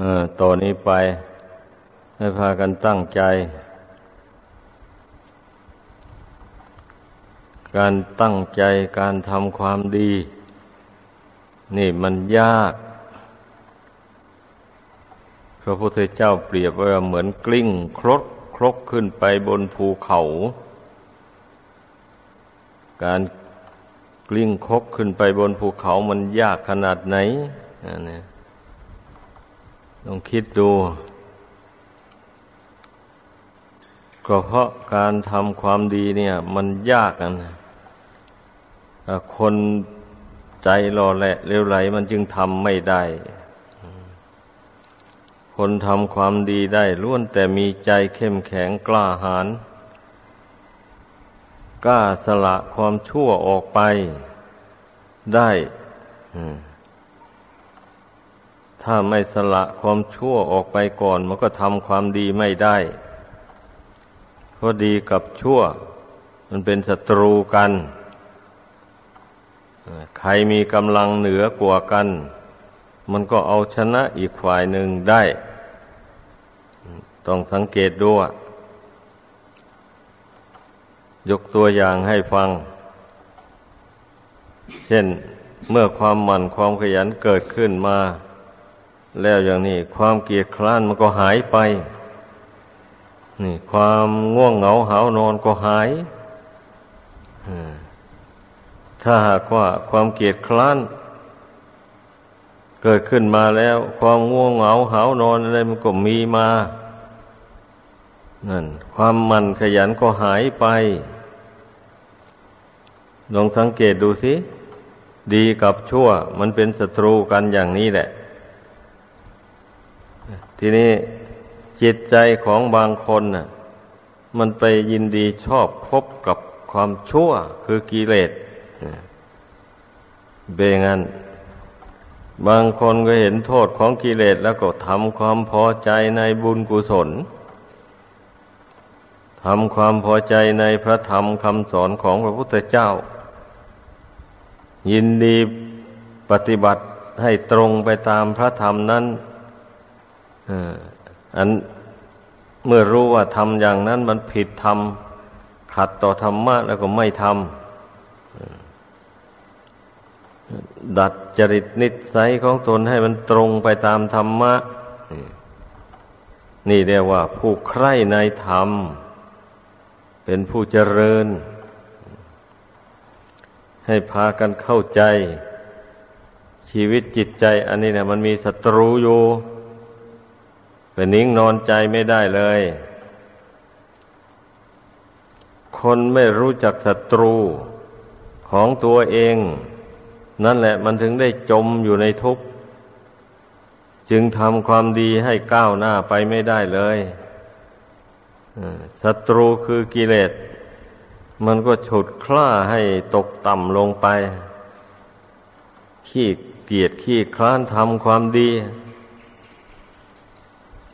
อต่อนนี้ไปให้พากันตั้งใจ การตั้งใจการทำความดี นี่มันยาก พระพุทธเจ้าเปรียบว่าเหมือนกลิ้งครดครกขึ้นไปบนภูเขา การกลิ้งครกขึ้นไปบนภูเขามันยากขนาดไหนนี่ ลองคิดดู ก็เพราะการทำความดีเนี่ย มันยากนะคนใจรอแหละเร็วไหล มันจึงทำไม่ได้ คนทำความดีได้ล้วนแต่มีใจเข้มแข็งกล้าหาญกล้าสละความชั่วออกไปได้ ถ้าไม่สละความชั่วออกไปก่อน มันก็ทำความดีไม่ได้เพราะดีกับชั่ว มันเป็นศัตรูกัน ใครมีกำลังเหนือกว่ากัน มันก็เอาชนะอีกฝ่ายหนึ่งได้ ต้องสังเกตด้วย ยกตัวอย่างให้ฟัง เช่นเมื่อความหมั่นความขยันเกิดขึ้นมา แล้วอย่างนี้ความเกียดคร้านมันก็หายไป นี่ ความง่วงเหงาหานอนก็หายถ้าหากว่าความเกียดคร้าน เกิดขึ้นมาแล้ว ความง่วงเหงาหานอนอะไรมันก็มีมานั่น ความมันขยันก็หายไป ลองสังเกตดูสิ ดีกับชั่ว มันเป็นศัตรูกันอย่างนี้แหละ ทีนี้จิตใจของบางคนน่ะ มันไปยินดีชอบพบกับความชั่วคือกิเลสเบงันบางคนก็เห็นโทษของกิเลสแล้วก็ทำความพอใจในบุญกุศลทำความพอใจในพระธรรมคำสอนของพระพุทธเจ้า ยินดีปฏิบัติให้ตรงไปตามพระธรรมนั้น อันเมื่อรู้ว่าทำอย่างนั้นมันผิดธรรมขัดต่อธรรมะแล้วก็ไม่ทำดัดจริตนิสัยของตนให้มันตรงไปตามธรรมะ นี่เรียกว่า ผู้ใคร่ในธรรม เป็นผู้เจริญ ให้พากันเข้าใจ ชีวิตจิตใจ อันนี้เนี่ยมันมีศัตรูอยู่ เป็นนิ่งนอนใจไม่ได้เลย คนไม่รู้จักศัตรูของตัวเอง นั่นแหละมันถึงได้จมอยู่ในทุกข์ จึงทำความดีให้ก้าวหน้าไปไม่ได้เลยศัตรูคือกิเลส มันก็ฉุดคล้าให้ตกต่ำลงไป ขี้เกียจขี้คลานทำความดี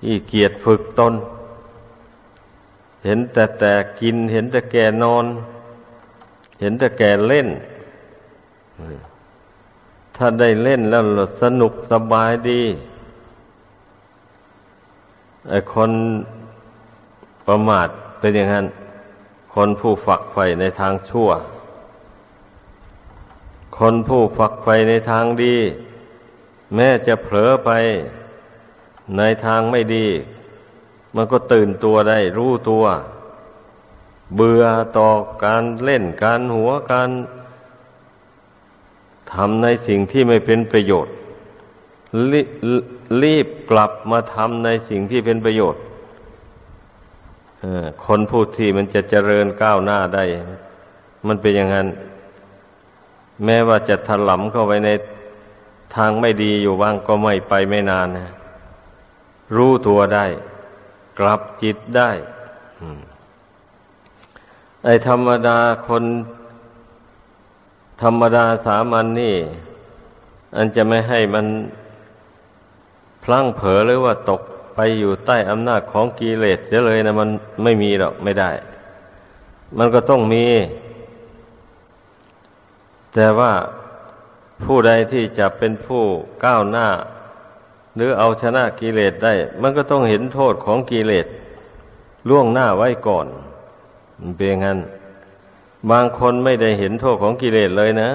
ขี้เกียจฝึกตน เห็นแต่แต่กิน เห็นแต่แก่นอน เห็นแต่แก่เล่น ถ้าได้เล่นแล้วสนุกสบายดีไอคนประมาทเป็นอย่างนั้น คนผู้ฝักใฝ่ในทางชั่ว คนผู้ฝักใฝ่ในทางดี แม้จะเผลอไป ในทางไม่ดี มันก็ตื่นตัวได้ รู้ตัว เบื่อต่อการเล่นการหัวการทำในสิ่งที่ไม่เป็นประโยชน์ รีบกลับมาทำในสิ่งที่เป็นประโยชน์คนพูดที่มันจะเจริญก้าวหน้าได้ มันเป็นอย่างนั้น แม้ว่าจะถลำเข้าไปในทางไม่ดีอยู่บ้างก็ไม่ไปไม่นานนะ รู้ตัวได้ กลับจิตได้ไอ้ธรรมดาคน ธรรมดาสามัญนนี่ อันจะไม่ให้มันพลั้งเผลอหรือว่าตกไปอยู่ใต้อำนาจของกิเลสเสียเลยนะมันไม่มีหรอกไม่ได้ มันก็ต้องมี แต่ว่าผู้ใดที่จะเป็นผู้ก้าวหน้า หรือเอาชนะกิเลสได้ มันก็ต้องเห็นโทษของกิเลสล่วงหน้าไว้ก่อนเป็นงั้น บางคนไม่ได้เห็นโทษของกิเลสเลยนะ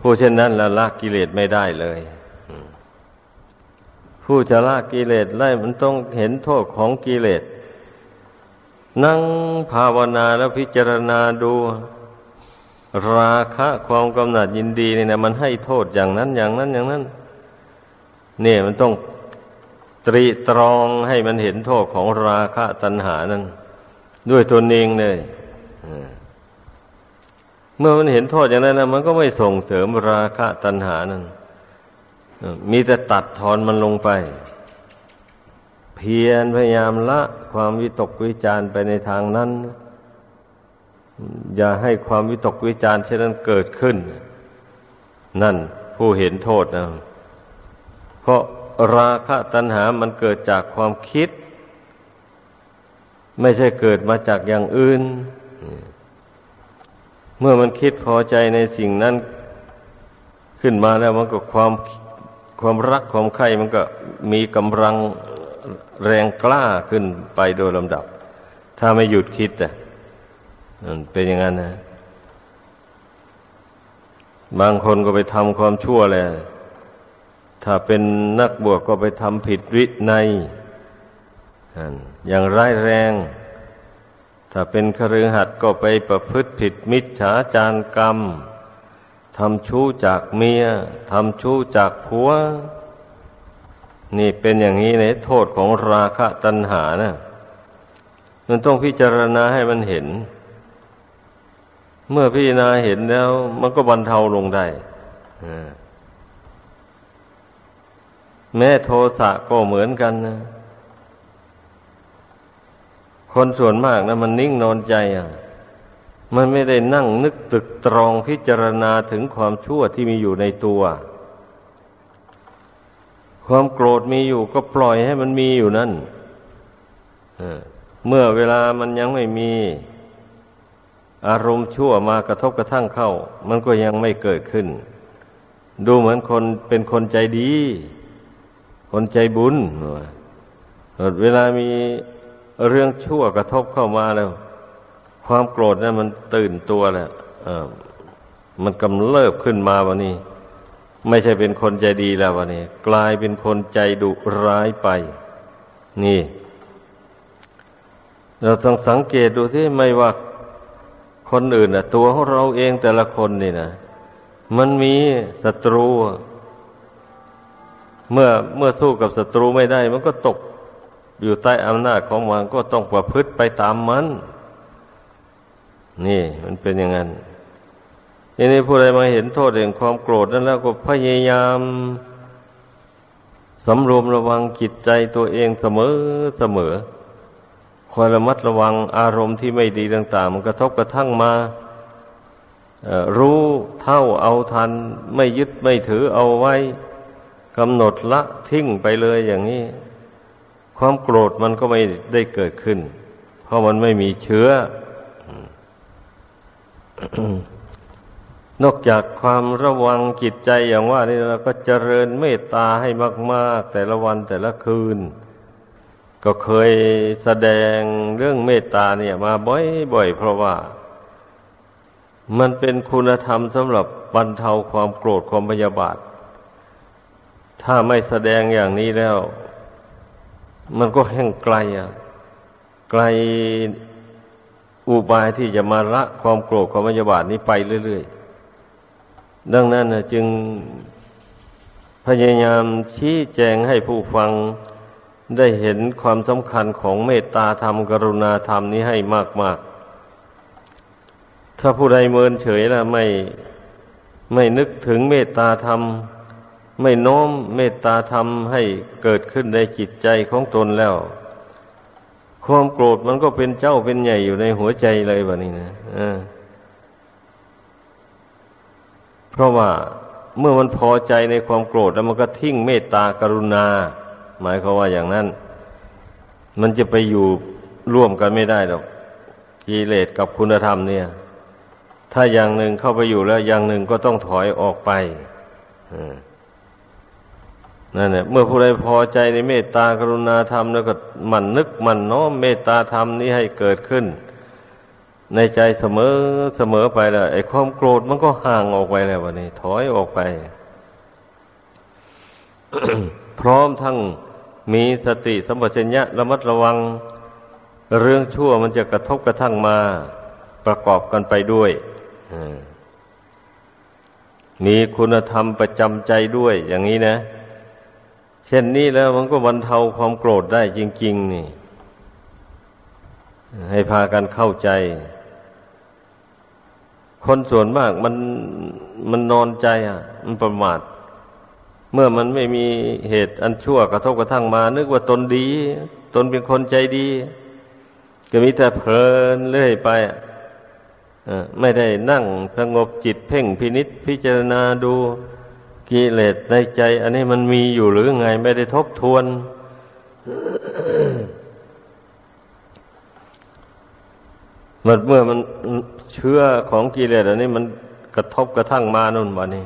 ผู้เช่นนั้นละละกิเลสไม่ได้เลย ผู้จะละกิเลสได้มันต้องเห็นโทษของกิเลสนั่งภาวนาแล้วพิจารณาดู ราคะความกำหนัดยินดีนี่นะมันให้โทษอย่างนั้นอย่างนั้นอย่างนั้น เนี่ยมันต้องตรีตรองให้มันเห็นโทษของราคะตัณหานั้น ด้วยตนเองเลยเมื่อมันเห็นโทษอย่างนั้นนะมันก็ไม่ส่งเสริมราคะตัณหานั้นมีแต่ตัดทอนมันลงไป เพียรพยายามละ ความวิตกวิจารไปในทางนั้น อย่าให้ความวิตกวิจารเช่นนั้นเกิดขึ้น นั่นผู้เห็นโทษนะ เพราะราคะตัณหามันเกิดจากความคิด ไม่ใช่เกิดมาจากอย่างอื่น เมื่อมันคิดพอใจในสิ่งนั้นขึ้นมาแล้วมันก็ความความรักความใคร่มันก็มีกำลังแรงกล้าขึ้นไปโดยลำดับ ถ้าไม่หยุดคิดอะเป็นอย่างนั้นนะ บางคนก็ไปทำความชั่วเลย ถ้าเป็นนักบวชก็ไปทำผิดวินัยอย่างร้ายแรง ถ้าเป็นคฤหัสถ์ก็ไปประพฤติผิดมิจฉาจารกรรมทำชู้จากเมียทำชู้จากผัว นี่เป็นอย่างนี้ในโทษของราคะตัณหานะมันต้องพิจารณาให้มันเห็น เมื่อพิจารณาเห็นแล้ว มันก็บรรเทาลงได้อ่า แม้โทสะก็เหมือนกันนะ คนส่วนมากนะมันนิ่งนอนใจอะ มันไม่ได้นั่งนึกตึกตรองพิจารณาถึงความชั่วที่มีอยู่ในตัว ความโกรธมีอยู่ก็ปล่อยให้มันมีอยู่นั่นเมื่อเวลามันยังไม่มี อารมณ์ชั่วมากระทบกระทั่งเข้า มันก็ยังไม่เกิดขึ้น ดูเหมือนคนเป็นคนใจดี คนใจบุญเวลามีเรื่องชั่วกระทบเข้ามาแล้ว ความโกรธนั้นมันตื่นตัวแหล้วมันกำเริบขึ้นมาวันนี้ ไม่ใช่เป็นคนใจดีแล้ววันนี้ กลายเป็นคนใจดุร้ายไป นี่ เราต้องสังเกตดูที่ไม่ว่าคนอื่นอะตัวของเราเองแต่ละคนนี่นะมันมีศัตรู เมื่อเมื่อสู้กับศัตรูไม่ได้ มันก็ตกอยู่ใต้อำนาจของมันก็ต้องประพฤติไปตามมัน นี่มันเป็นอย่างนั้นทีนี้ผู้ใดมาเห็นโทษแห่งความโกรธนั้นแล้วก็พยายามสำรวมระวังจิตใจตัวเองเสมอเสมอคอยระมัดระวังอารมณ์ที่ไม่ดีต่าง ๆ มันกระทบกระทั่งมารู้เท่าเอาทัน ไม่ยึดไม่ถือเอาไว้ กำหนดละทิ้งไปเลยอย่างนี้ ความโกรธมันก็ไม่ได้เกิดขึ้น เพราะมันไม่มีเชื้อนอกจากความระวังจิตใจอย่างว่านี่เราก็เจริญเมตตาให้มาก ๆ แต่ละวันแต่ละคืน ก็เคยแสดงเรื่องเมตตาเนี่ย มาบ่อย ๆ เพราะว่า มันเป็นคุณธรรมสำหรับบรรเทาความโกรธความพยาบาท ถ้าไม่แสดงอย่างนี้แล้ว มันก็แห่งไกลอะ ไกลอุบายที่จะมาละความโกรธความมยาบาทนี้ไปเรื่อยๆ ดังนั้นจึงพยายามชี้แจงให้ผู้ฟังได้เห็นความสำคัญของเมตตาธรรมกรุณาธรรมนี้ให้มาก ๆ ถ้าผู้ใดเมินเฉยแล้วไม่ไม่นึกถึงเมตตาธรรม ไม่โน้มเมตตาธรรมให้เกิดขึ้นในจิตใจของตนแล้ว ความโกรธมันก็เป็นเจ้าเป็นใหญ่อยู่ในหัวใจเลยแบบนี้นะเพราะว่าเมื่อมันพอใจในความโกรธแล้วมันก็ทิ้งเมตตากรุณา หมายควาว่าอย่างนั้น มันจะไปอยู่ร่วมกันไม่ได้หรอกกิเลสกับคุณธรรมเนี่ย ถ้าอย่างหนึ่งเข้าไปอยู่แล้วอย่างหนึ่งก็ต้องถอยออกไปอ นั่นแหละเมื่อผู้ใดพอใจในเมตตากรุณาธรรมแล้วก็มันนึกมันน้อมเมตตาธรรมนี้ให้เกิดขึ้น ในใจเสมอเสมอไปแล้วไอ้ความโกรธมันก็ห่างออกไปแล้ววันนี้ ถอยออกไป พร้อมทั้งมีสติสัมปชัญญะระมัดระวัง เรื่องชั่วมันจะกระทบกระทั่งมาประกอบกันไปด้วยมีคุณธรรมประจำใจด้วยอย่างนี้นะ เช่นนี้แล้วมันก็บรรเทาความโกรธได้จริง ๆ นี่ ให้พากันเข้าใจ คนส่วนมากมันมันนอนใจอะ มันประมาทเมื่อมันไม่มีเหตุอันชั่วกระทบกระทั่งมา นึกว่าตนดี ตนเป็นคนใจดี ก็มีแต่เพลินเรื่อยไปไม่ได้นั่งสงบจิตเพ่งพินิษพิจารณาดู กิเลสในใจ อันนี้มันมีอยู่หรือไงไม่ได้ทบทวน มันเมื่อมันเชื้อของกิเลสอันนี้มันกระทบกระทั่งมานุ่นวันนี้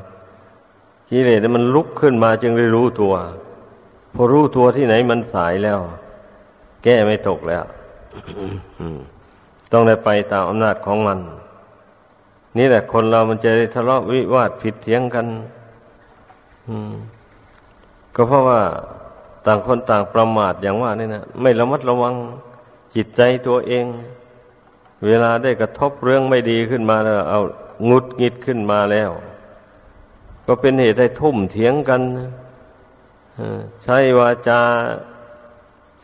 กิเลสมันลุกขึ้นมาจึงได้รู้ตัว พอรู้ตัวที่ไหนมันสายแล้ว แก้ไม่ตกแล้วต้องได้ไปตามอำนาจของมัน นี่แหละคนเรามันจะได้ทะเลาะวิวาทผิดเถียงกัน ก็เพราะว่าต่างคนต่างประมาทอย่างว่านี่นะไม่ระมัดระวังจิตใจตัวเอง เวลาได้กระทบเรื่องไม่ดีขึ้นมาแล้ว เอางุดงิดขึ้นมาแล้ว ก็เป็นเหตุให้ทุ่มเถียงกันใช้วาจา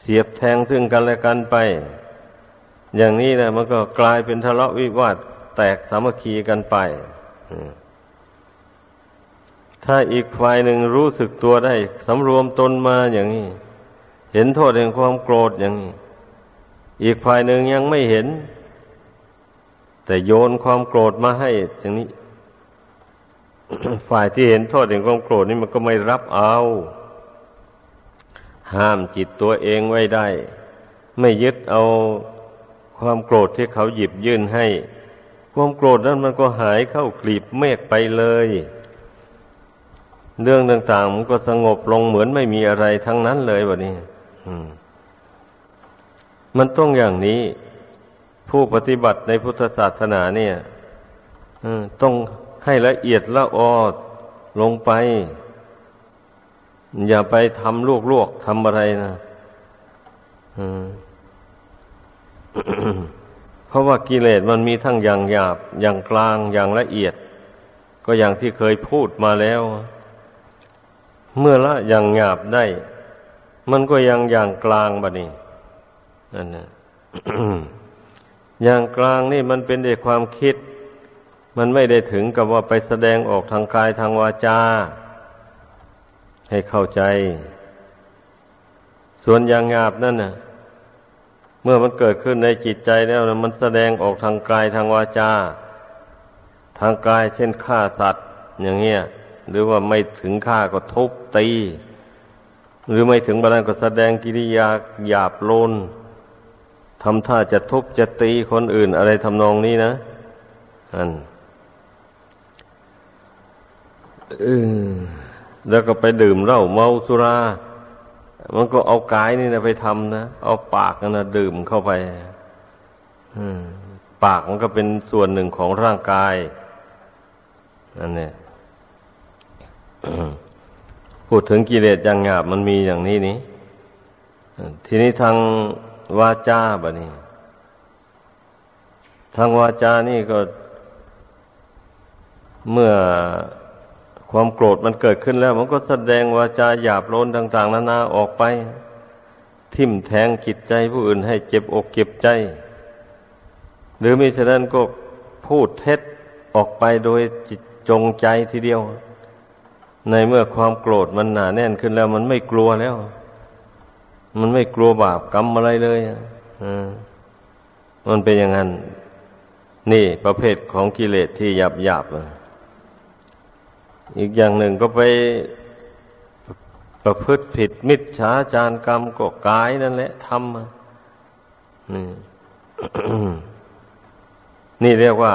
เสียบแทงซึ่งกันและกันไป อย่างนี้นะมันก็กลายเป็นทะเลาะวิวาทแตกสามัคคีกันไป ถ้าอีกฝ่ายหนึ่งรู้สึกตัวได้สำรวมตนมาอย่างนี้ เห็นโทษแห่งความโกรธอย่างนี้ อีกฝ่ายหนึ่งยังไม่เห็น แต่โยนความโกรธมาให้อย่างนี้ ฝ่ายที่เห็นโทษแห่งความโกรธนี่มันก็ไม่รับเอา ห้ามจิตตัวเองไว้ได้ ไม่ยึดเอาความโกรธที่เขาหยิบยื่นให้ ความโกรธนั้นมันก็หายเข้ากลีบเมฆไปเลย เรื่องต่างๆมันก็สงบลงเหมือนไม่มีอะไรทั้งนั้นเลยวันนี้มันต้องอย่างนี้ ผู้ปฏิบัติในพุทธศาสนาเนี่ยต้องให้ละเอียดละออดลงไป อย่าไปทำลวกๆทำอะไรนะเพราะว่ากิเลสมันมีทั้งอย่างหยาบ อย่างกลางอย่างละเอียด ก็อย่างที่เคยพูดมาแล้ว เมื่อละอย่างหยาบได้ มันก็ยังอย่างกลางบะนี่นั่นนะอย่างกลางนี่มันเป็นแต่ความคิด มันไม่ได้ถึงกับว่าไปแสดงออกทางกายทางวาจา ให้เข้าใจ ส่วนอย่างหยาบนั่นน่ะ เมื่อมันเกิดขึ้นในจิตใจแล้วมันแสดงออกทางกายทางวาจา ทางกายเช่นฆ่าสัตว์ อย่างเงี้ย หรือว่าไม่ถึงฆ่าก็ทุบตี หรือไม่ถึงบานก็แสดงกิริยาหยาบโลนทำท่าจะทุบจะตีคนอื่นอะไรทำนองนี้นะอันแล้วก็ไปดื่มเหล้าเมาสุรา มันก็เอากายนี่นะไปทำนะ เอาปากนั่นนะดื่มเข้าไปปากมันก็เป็นส่วนหนึ่งของร่างกายนั่นเนี่ย พูดถึงกิเลสอย่างหยาบมันมีอย่างนี้นี้ทีนี้ทางวาจาบะนี่ทางวาจานี่ก็เมื่อความโกรธมันเกิดขึ้นแล้ว มันก็แสดงวาจาหยาบโลนต่าง ๆ นานาออกไป ทิ่มแทงจิตใจผู้อื่นให้เจ็บอกเจ็บใจ หรือมิฉะนั้นก็พูดเท็จออกไปโดยจิตจงใจทีเดียว ในเมื่อความโกรธมันหนาแน่นขึ้นแล้ว มันไม่กลัวแล้ว มันไม่กลัวบาปกรรมอะไรเลยอ่ามันเป็นอย่างนั้น นี่ประเภทของกิเลสที่หยาบหยาบอีกอย่างหนึ่งก็ไปประพฤติผิดมิจฉาจารกรรมก็กายนั่นแหละทำนี่นี่เรียกว่า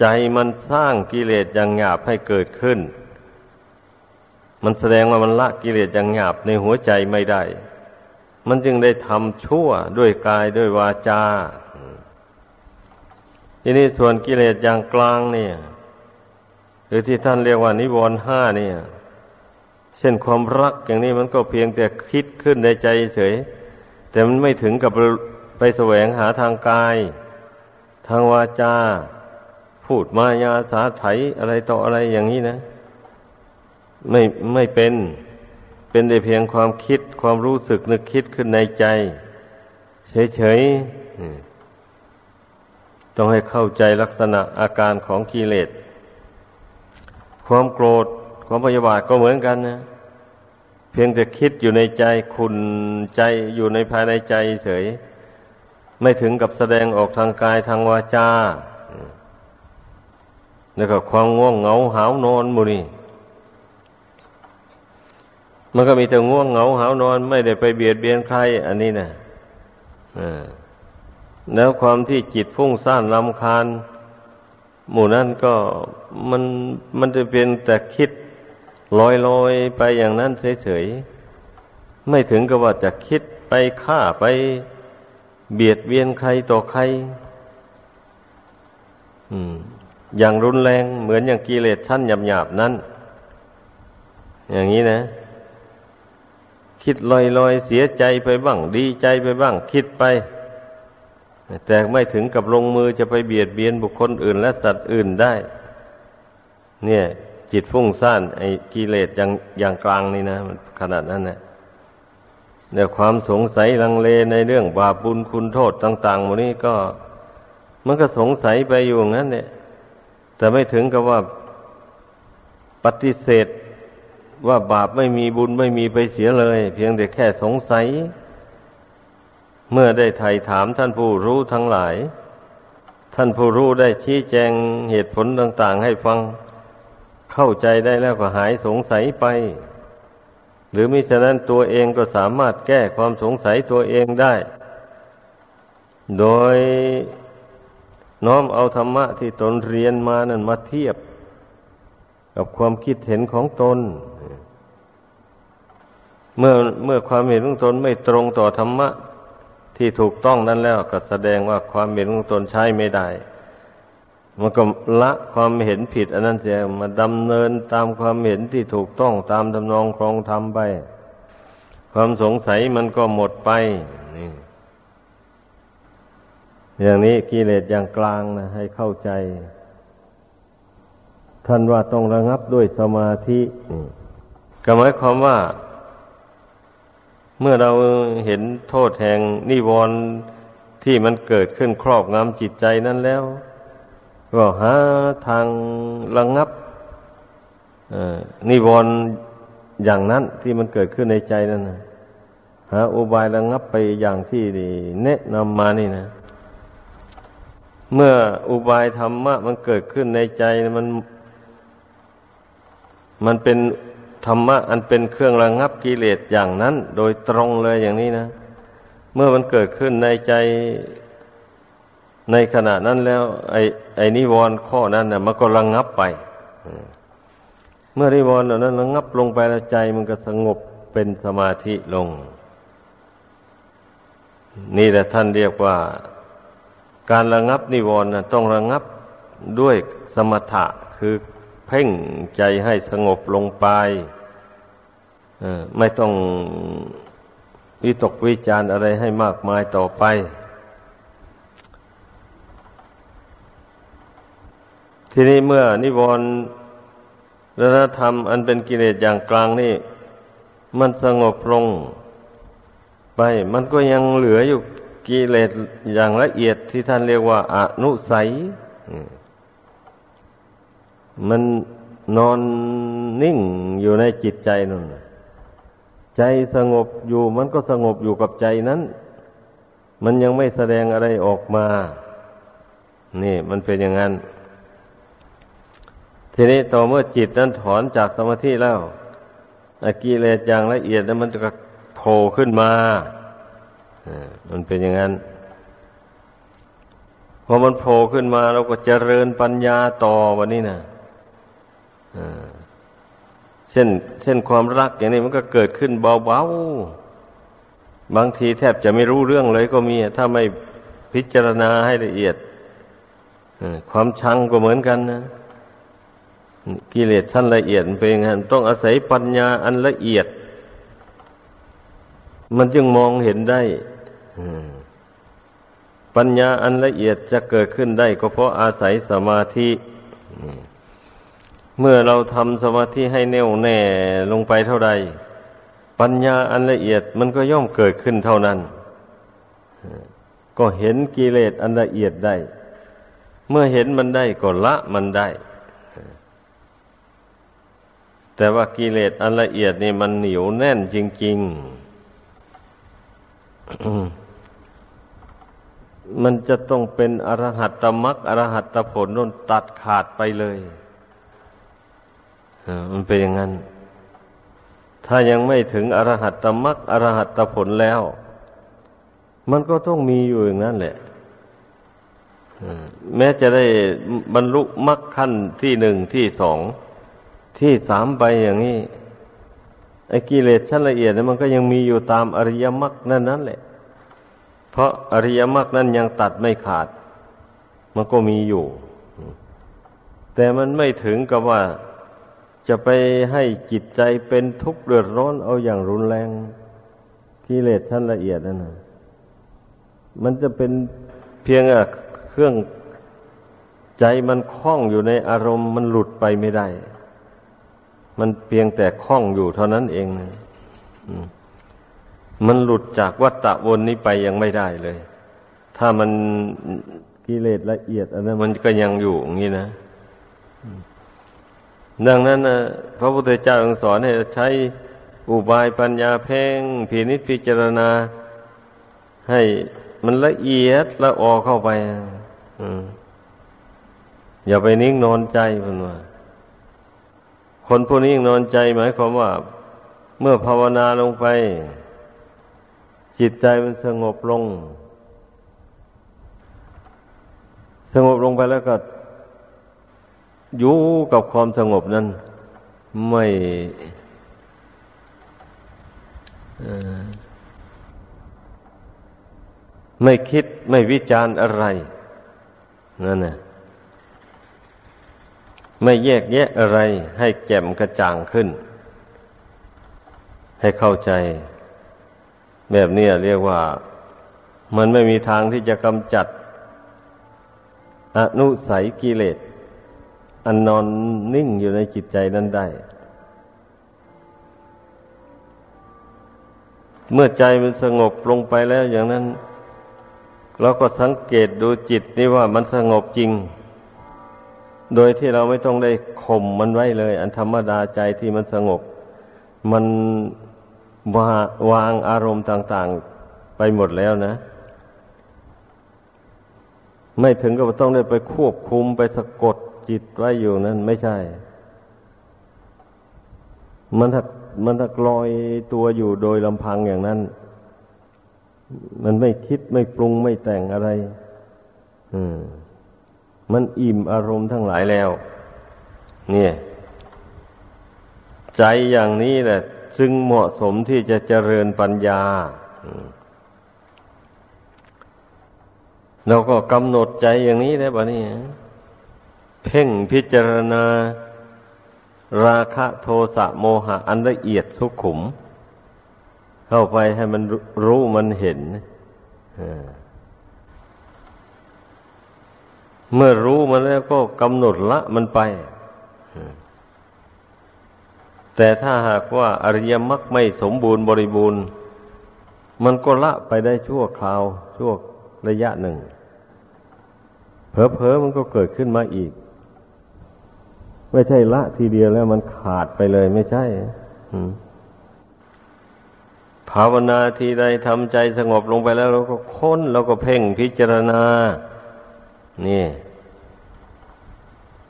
ใจมันสร้างกิเลสอย่างหยาบให้เกิดขึ้น มันแสดงว่ามันละกิเลสอย่างหยาบในหัวใจไม่ได้ มันจึงได้ทำชั่วด้วยกายด้วยวาจาทีนี้ส่วนกิเลสอย่างกลางเนี่ยหรือที่ท่านเรียกว่านิวรณ์ห้าเนี่ย เช่นความรักอย่างนี้มันก็เพียงแต่คิดขึ้นในใจเฉย แต่มันไม่ถึงกับไปแสวงหาทางกาย ทางวาจา พูดมายาสาไถอะไรต่ออะไรอย่างนี้นะ ไม่ไม่เป็น เป็นแต่เพียงความคิดความรู้สึกนึกคิดขึ้นในใจ เฉยๆต้องให้เข้าใจลักษณะอาการของกิเลส ความโกรธความพยาบาทก็เหมือนกันนะ เพียงแต่คิดอยู่ในใจขุนใจอยู่ในภายในใจเฉย ไม่ถึงกับแสดงออกทางกายทางวาจาแล้วก็ความง่วงเหงาหาวนอนมูนี่ มันก็มีแต่ง่วงเหงาหานอน ไม่ได้ไปเบียดเบียนใคร อันนี้นะแล้วความที่จิตฟุ้งซ่านลำคาญ หมู่นั้นก็มันมันจะเป็นแต่คิดลอยลอยไปอย่างนั้นเฉยๆ ไม่ถึงกับว่าจะคิดไปฆ่าไปเบียดเบียนใครต่อใครอย่างรุนแรงเหมือนอย่างกิเลสชั้นหยาบๆนั้น อย่างนี้นะ คิดลอยลอยเสียใจไปบ้าง ดีใจไปบ้าง คิดไป แต่ไม่ถึงกับลงมือจะไปเบียดเบียนบุคคลอื่น และสัตว์อื่นได้ เนี่ย จิตฟุ้งซ่านไอ้กิเลสอย่างอย่างกลางนี่นะมันขนาดนั้นนะเดี๋ยความสงสัยลังเลในเรื่องบาปบุญคุณโทษต่างๆหมดนี้ก็ มันก็สงสัยไปอยู่งั้นเนี่ยแต่ไม่ถึงกับว่าปฏิเสธ ว่าบาปไม่มีบุญไม่มีไปเสียเลย เพียงแต่แค่สงสัย เมื่อได้ไถ่ถามท่านผู้รู้ทั้งหลาย ท่านผู้รู้ได้ชี้แจงเหตุผลต่าง ๆ ให้ฟังเข้าใจได้แล้วก็หายสงสัยไป หรือมิฉะนั้นตัวเองก็สามารถแก้ความสงสัยตัวเองได้ โดยน้อมเอาธรรมะที่ตนเรียนมานั้นมาเทียบ กับความคิดเห็นของตน เมื่อเมื่อความเห็นของตนไม่ตรงต่อธรรมะที่ถูกต้องนั้นแล้วก็แสดงว่าความเห็นของตนใช้ไม่ได้ มันก็ละความเห็นผิด อันนั้นเสียมาดำเนินตามความเห็นที่ถูกต้องตามทำนองครองธรรมไป ความสงสัยมันก็หมดไปนี่อย่างนี้กิเลสอย่างกลางนะให้เข้าใจ ท่านว่าต้องระงับด้วยสมาธิก็หมายความว่า เมื่อเราเห็นโทษแห่งนิวรณ์ที่มันเกิดขึ้นครอบงำจิตใจนั้นแล้ว ก็หาทางระงงับนิวรณ์อย่างนั้นที่มันเกิดขึ้นในใจนั่นนะหาอุบายระงงับไปอย่างที่แนะนำมานี่นะ เมื่ออุบายธรรมะมันเกิดขึ้นในใจมัน มันเป็น ธรรมะอันเป็นเครื่องระงงับกิเลสอย่างนั้น โดยตรงเลยอย่างนี้นะ เมื่อมันเกิดขึ้นในใจในขณะนั้นแล้ว ไอ้ไอ้นิวรณ์ข้อนั้นนะมันก็ระงงับไป เมื่อนิวรณ์เหล่านั้นระงงับลงไปแล้วใจมันก็สงบเป็นสมาธิลง นี่แหละท่านเรียกว่า การระงงับนิวรณ์ต้องระงงับด้วยสมถะคือ เพ่งใจให้สงบลงไปไม่ต้องวิตกวิจารอะไรให้มากมายต่อไป ทีนี้เมื่อนิวรณ์รธรรมอันเป็นกิเลสอย่างกลางนี่ มันสงบลงไป มันก็ยังเหลืออยู่กิเลสอย่างละเอียดที่ท่านเรียกว่าอนุสัย มันนอนนิ่งอยู่ในจิตใจนั่นใจสงบอยู่มันก็สงบอยู่กับใจนั้น มันยังไม่แสดงอะไรออกมา นี่มันเป็นอย่างนั้น ทีนี้ต่อเมื่อจิตนั้นถอนจากสมาธิแล้วอกิเลสอย่างละเอียดนั้นมันจะโผล่ขึ้นมามันเป็นอย่างนั้นพอมันโผล่ขึ้นมาเราก็เจริญปัญญาต่อวันนี้น่ะ เช่น เช่นความรักอย่างนี้มันก็เกิดขึ้นเบาๆ บางทีแทบจะไม่รู้เรื่องเลยก็มี ถ้าไม่พิจารณาให้ละเอียดความชังก็เหมือนกันนะกิเลสชั้นละเอียดเป็นอย่างนั้นต้องอาศัยปัญญาอันละเอียด มันจึงมองเห็นได้ปัญญาอันละเอียดจะเกิดขึ้นได้ ก็เพราะอาศัยสมาธิ เมื่อเราทำสมาธิให้แน่วแน่ลงไปเท่าใด ปัญญาอันละเอียดมันก็ย่อมเกิดขึ้นเท่านั้น ก็เห็นกิเลสอันละเอียดได้ เมื่อเห็นมันได้ก็ละมันได้ แต่ว่ากิเลสอันละเอียดนี่มันเหนียวแน่นจริง ๆ มันจะต้องเป็นอรหัตตมรักอรหัตตผลนนตัดขาดไปเลย มันเป็นอย่างนั้น ถ้ายังไม่ถึงอรหัตตมรักอรหัตตผลแล้ว มันก็ต้องมีอยู่อย่างนั้นแหละแม้จะได้บรรลุมรรคขั้นที่หนึ่งที่สองที่สามไปอย่างนี้ไอ้กิเลสชั้นละเอียดมันก็ยังมีอยู่ตามอริยมรรคนั่นนั่นแหละ เพราะอริยมรรคนั้นยังตัดไม่ขาด มันก็มีอยู่ แต่มันไม่ถึงกับว่า จะไปให้จิตใจเป็นทุกข์เดือดร้อนเอาอย่างรุนแรงกิเลสชั้นละเอียดนั่นนะมันจะเป็นเพียงเครื่องใจมันคล้องอยู่ในอารมณ์มันหลุดไปไม่ได้ มันเพียงแต่คล้องอยู่เท่านั้นเองนะมันหลุดจากวัฏฏะวนนี้ไปยังไม่ได้เลย ถ้ามันกิเลสละเอียดอันนั้นมันก็ยังอยู่อย่างนี้นะ ดังนั้นนะพระพุทธเจ้าสอนให้ใช้อุบายปัญญาเพ่งพินิจพิจารณา ให้มันละเอียดละออเข้าไปอย่าไปนิ่งนอนใจเพื่อนว่าคนผู้นิ่งนอนใจหมายความว่า เมื่อภาวนาลงไป จิตใจมันสงบลง สงบลงไปแล้วก็ อยู่กับความสงบนั้น ไม่ไม่คิดไม่วิจารณ์อะไร นั่นนะไม่แยกแยะอะไร ให้แจ่มกระจ่างขึ้น ให้เข้าใจ แบบนี้เรียกว่า มันไม่มีทางที่จะกำจัด อนุสัยกิเลส อันนอนนิ่งอยู่ในจิตใจนั้นได้ เมื่อใจมันสงบลงไปแล้วอย่างนั้น เราก็สังเกตดูจิตนี่ว่ามันสงบจริง โดยที่เราไม่ต้องได้ข่มมันไว้เลย อันธรรมดาใจที่มันสงบ มันวาวางอารมณ์ต่าง ๆไปหมดแล้วนะไม่ถึงก็ต้องได้ไปควบคุมไปสะกด จิตไว้อยู่นั้น ไม่ใช่ มันถ้ามันถ้ากลอยตัวอยู่โดยลำพังอย่างนั้น มันไม่คิดไม่ปรุงไม่แต่งอะไร อืม มันอิ่มอารมณ์ทั้งหลายแล้ว เนี่ย ใจอย่างนี้แหละจึงเหมาะสมที่จะเจริญปัญญาเราก็กำหนดใจอย่างนี้แล้วบะนี่ย เพ่งพิจารณา ราคะโทสะโมหะ อันละเอียดสุขุม เข้าไปให้มันรู้มันเห็นเมื่อรู้มันแล้วก็กำหนดละมันไป แต่ถ้าหากว่าอริยมรรคไม่สมบูรณ์บริบูรณ์ มันก็ละไปได้ชั่วคราว ชั่วระยะหนึ่งเผลอๆมันก็เกิดขึ้นมาอีก ไม่ใช่ละทีเดียวแล้วมันขาดไปเลยไม่ใช่ภาวนาทีใดทำใจสงบลงไปแล้วเราก็ค้นเราก็เพ่งพิจารณา นี่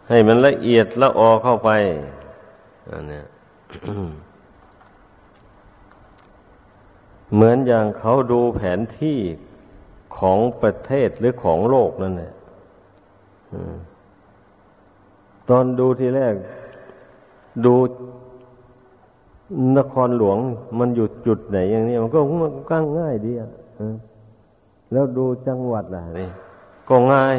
ให้มันละเอียดละออเข้าไปอันนี้เหมือนอย่างเขาดูแผนที่ของประเทศหรือของโลกนั่นแหละ ตอนดูทีแรก ดูนครหลวงมันอยู่จุดไหนอย่างนี้มันก็มันก็ง่ายดีอะแล้วดูจังหวัดล่ะนี่ก็ง่าย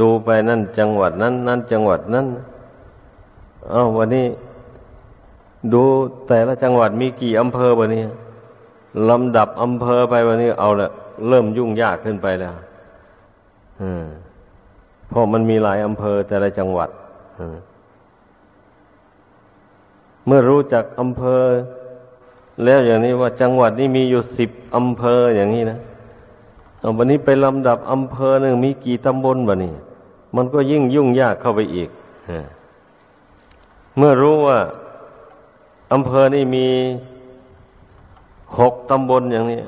ดูไปนั่นจังหวัดนั้น นั่นจังหวัดนั้น เอาวันนี้ ดูแต่ละจังหวัดมีกี่อำเภอวันนี้ลำดับอำเภอไปวันนี้ เอาละเริ่มยุ่งยากขึ้นไปแล้ว เพราะมันมีหลายอำเภอแต่ละจังหวัดเมื่อรู้จักอำเภอ แล้วอย่างนี้ว่าจังหวัดนี้มีอยู่สิบอำเภออย่างนี้นะเอาวันนี้ไปลำดับอำเภอหนึ่งมีกี่ตำบลบะนี่มันก็ยิ่งยุ่งยากเข้าไปอีกเมื่อรู้ว่าอำเภอนี่มีหกตำบลอย่างนี้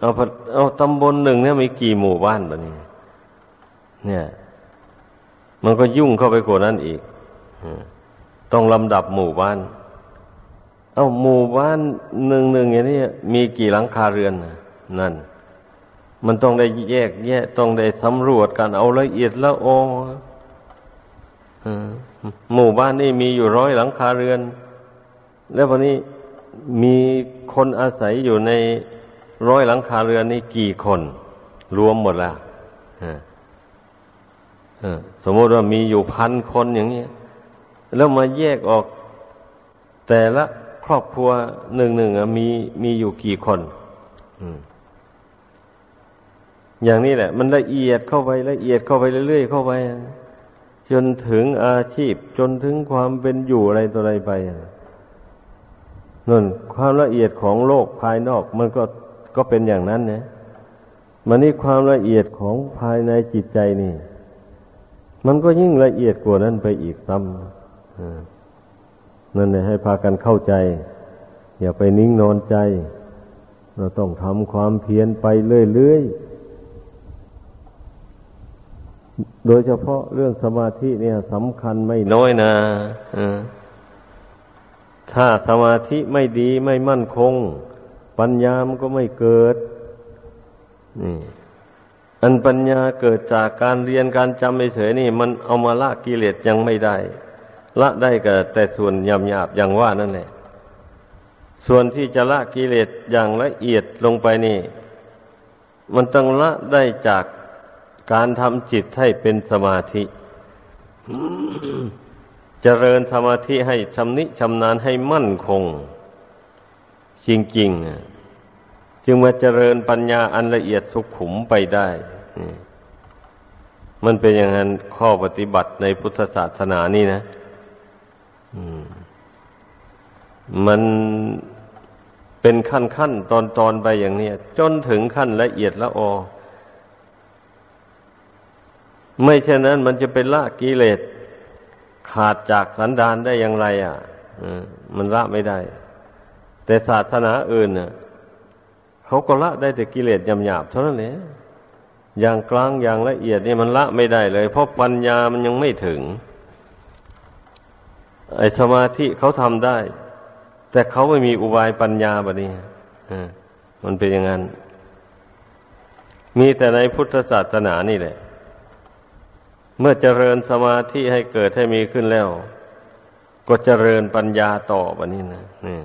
เอาเอาตำบลหนึ่งเนี่ยมีกี่หมู่บ้านบะนี่เนี่ย มันก็ยุ่งเข้าไปกว่านั้นอีกต้องลำดับหมู่บ้าน เอาหมู่บ้านหนึ่งหนึ่งอย่างนี้มีกี่หลังคาเรือนนั่น มันต้องได้แยก แยะต้องได้สำรวจกันเอาละเอียดละออหมู่บ้านนี่มีอยู่ร้อยหลังคาเรือน แล้ววันนี้มีคนอาศัยอยู่ในร้อยหลังคาเรือนนี่กี่คน รวมหมดละ สมมติว่ามีอยู่พันคนอย่างนี้แล้วมาแยกออก แต่ละครอบครัวหนึ่งหนึ่งมีมีอยู่กี่คนอย่างนี้แหละ มันละเอียดเข้าไปละเอียดเข้าไปเรื่อยๆเข้าไป จนถึงอาชีพ จนถึงความเป็นอยู่อะไรตัวอะไรไปนั่นความละเอียดของโลกภายนอก มันก็ก็เป็นอย่างนั้นนะมันนี่ความละเอียดของภายในจิตใจนี่ มันก็ยิ่งละเอียดกว่านั้นไปอีกซ้ำนั่นเลยให้พากันเข้าใจ อย่าไปนิ่งนอนใจ เราต้องทำความเพียรไปเรื่อยๆ โดยเฉพาะเรื่องสมาธิเนี่ยสำคัญไม่น้อยนะถ้าสมาธิไม่ดีไม่มั่นคง ปัญญามันก็ไม่เกิดนี่ อันปัญญาเกิดจากการเรียนการจำเฉยนี่ มันเอามาละกิเลสยังไม่ได้ ละได้ก็แต่ส่วนหยาบๆอย่างว่านั่นแหละ ส่วนที่จะละกิเลสอย่างละเอียดลงไปนี่ มันต้องละได้จากการทำจิตให้เป็นสมาธิเจริญสมาธิให้ชำนิชำนาญให้มั่นคง จริงๆ จึงมาเจริญปัญญาอันละเอียดสุขุมไปได้ มันเป็นอย่างนั้นข้อปฏิบัติในพุทธศาสนานี่นะมันเป็นขั้นขั้นตอนตอนไปอย่างนี้จนถึงขั้นละเอียดละออ ไม่เช่นนั้นมันจะเป็นละกิเลสขาดจากสันดานได้อย่างไร อะมันละไม่ได้ แต่ศาสนาอื่นเน่ะเขาก็ละได้แต่กิเลสหยาบๆเท่านั้นเอง อย่างกลางอย่างละเอียดนี่มันละไม่ได้เลย เพราะปัญญามันยังไม่ถึง ไอสมาธิเขาทำได้ แต่เขาไม่มีอุบายปัญญาแบบนี้มันเป็นอย่างนั้น มีแต่ในพุทธศาสนานี่แหละ เมื่อเจริญสมาธิให้เกิดให้มีขึ้นแล้ว ก็เจริญปัญญาต่อวันนี้นะนี่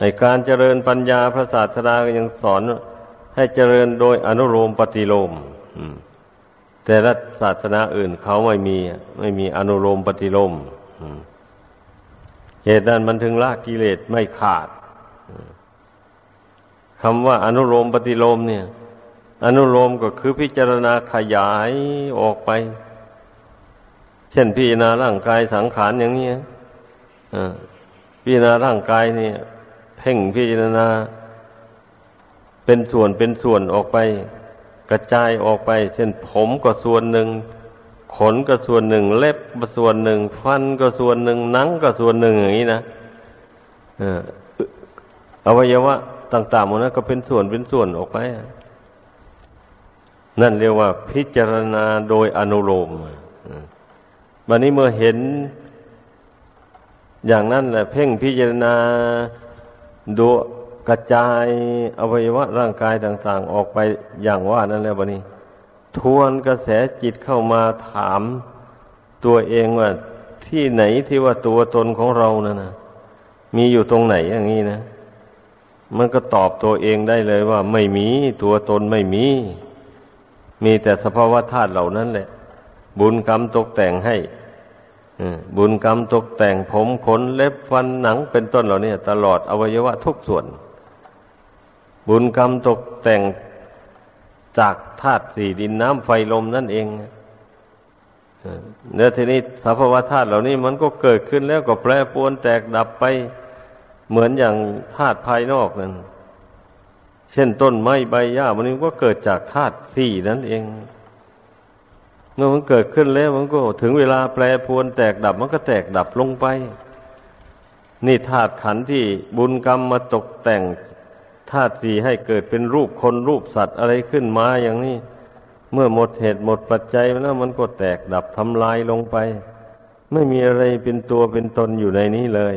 ในการเจริญปัญญาพระศาสดาก็ยังสอน ให้เจริญโดยอนุโลมปฏิโลมแต่ละศาสนาอื่นเขาไม่มี ไม่มีอนุโลมปฏิโลมเหตุนั้นมันถึงละกิเลสไม่ขาดคำว่าอนุโลมปฏิโลมเนี่ย อนุโลมก็คือพิจารณาขยายออกไป เช่นพิจารณาร่างกายสังขารอย่างนี้พิจารณาร่างกายเนี่ย เพ่งพิจารณา เป็นส่วนเป็นส่วนออกไป กระจายออกไป เช่นผมก็ส่วนหนึ่ง ขนก็ส่วนหนึ่ง เล็บก็ส่วนหนึ่ง ฟันก็ส่วนหนึ่งหนังก็ส่วนหนึ่งอย่างนี้นะอวัยวะต่างๆหมดนั้นก็เป็นส่วนเป็นส่วนออกไป นั่นเรียกว่า พิจารณาโดยอนุโลมวันนี้เมื่อเห็นอย่างนั้นแหละเพ่งพิจารณาดู กระจายอวัยวะร่างกายต่าง ๆ ออกไปอย่างว่านั่นแล้ววันนี้ ทวนกระแสจิตเข้ามาถามตัวเองว่าที่ไหนที่ว่าตัวตนของเรานะ่ะนะมีอยู่ตรงไหนอย่างนี้นะ มันก็ตอบตัวเองได้เลยว่า ไม่มีตัวตนไม่มี มีแต่สภาวะธาตุเหล่านั้นแหละ บุญกรรมตกแต่งให้บุญกรรมตกแต่งผมขนเล็บฟันหนังเป็นต้นเหล่านี้ตลอดอวัยวะทุกส่วน บุญกรรมตกแต่งจากธาตุสี่ดินน้ำไฟลมนั่นเองเนื้อทีนี้สภาวะธาตุเหล่านี้มันก็เกิดขึ้นแล้วก็แปรปรวนแตกดับไปเหมือนอย่างธาตุภายนอกนั่นเช่นต้นไม้ใบหญ้ามันก็เกิดจากธาตุสี่นั่นเอง เมื่อมันเกิดขึ้นแล้วมันก็ถึงเวลาแปรปรวนแตกดับมันก็แตกดับลงไป นี่ธาตุขันธ์ที่บุญกรรมมาตกแต่ง ธาตุสี่ให้เกิดเป็นรูปคนรูปสัตว์อะไรขึ้นมาอย่างนี้ เมื่อหมดเหตุหมดปัจจัยแล้วมันก็แตกดับทำลายลงไป ไม่มีอะไรเป็นตัวเป็นตนอยู่ในนี้เลย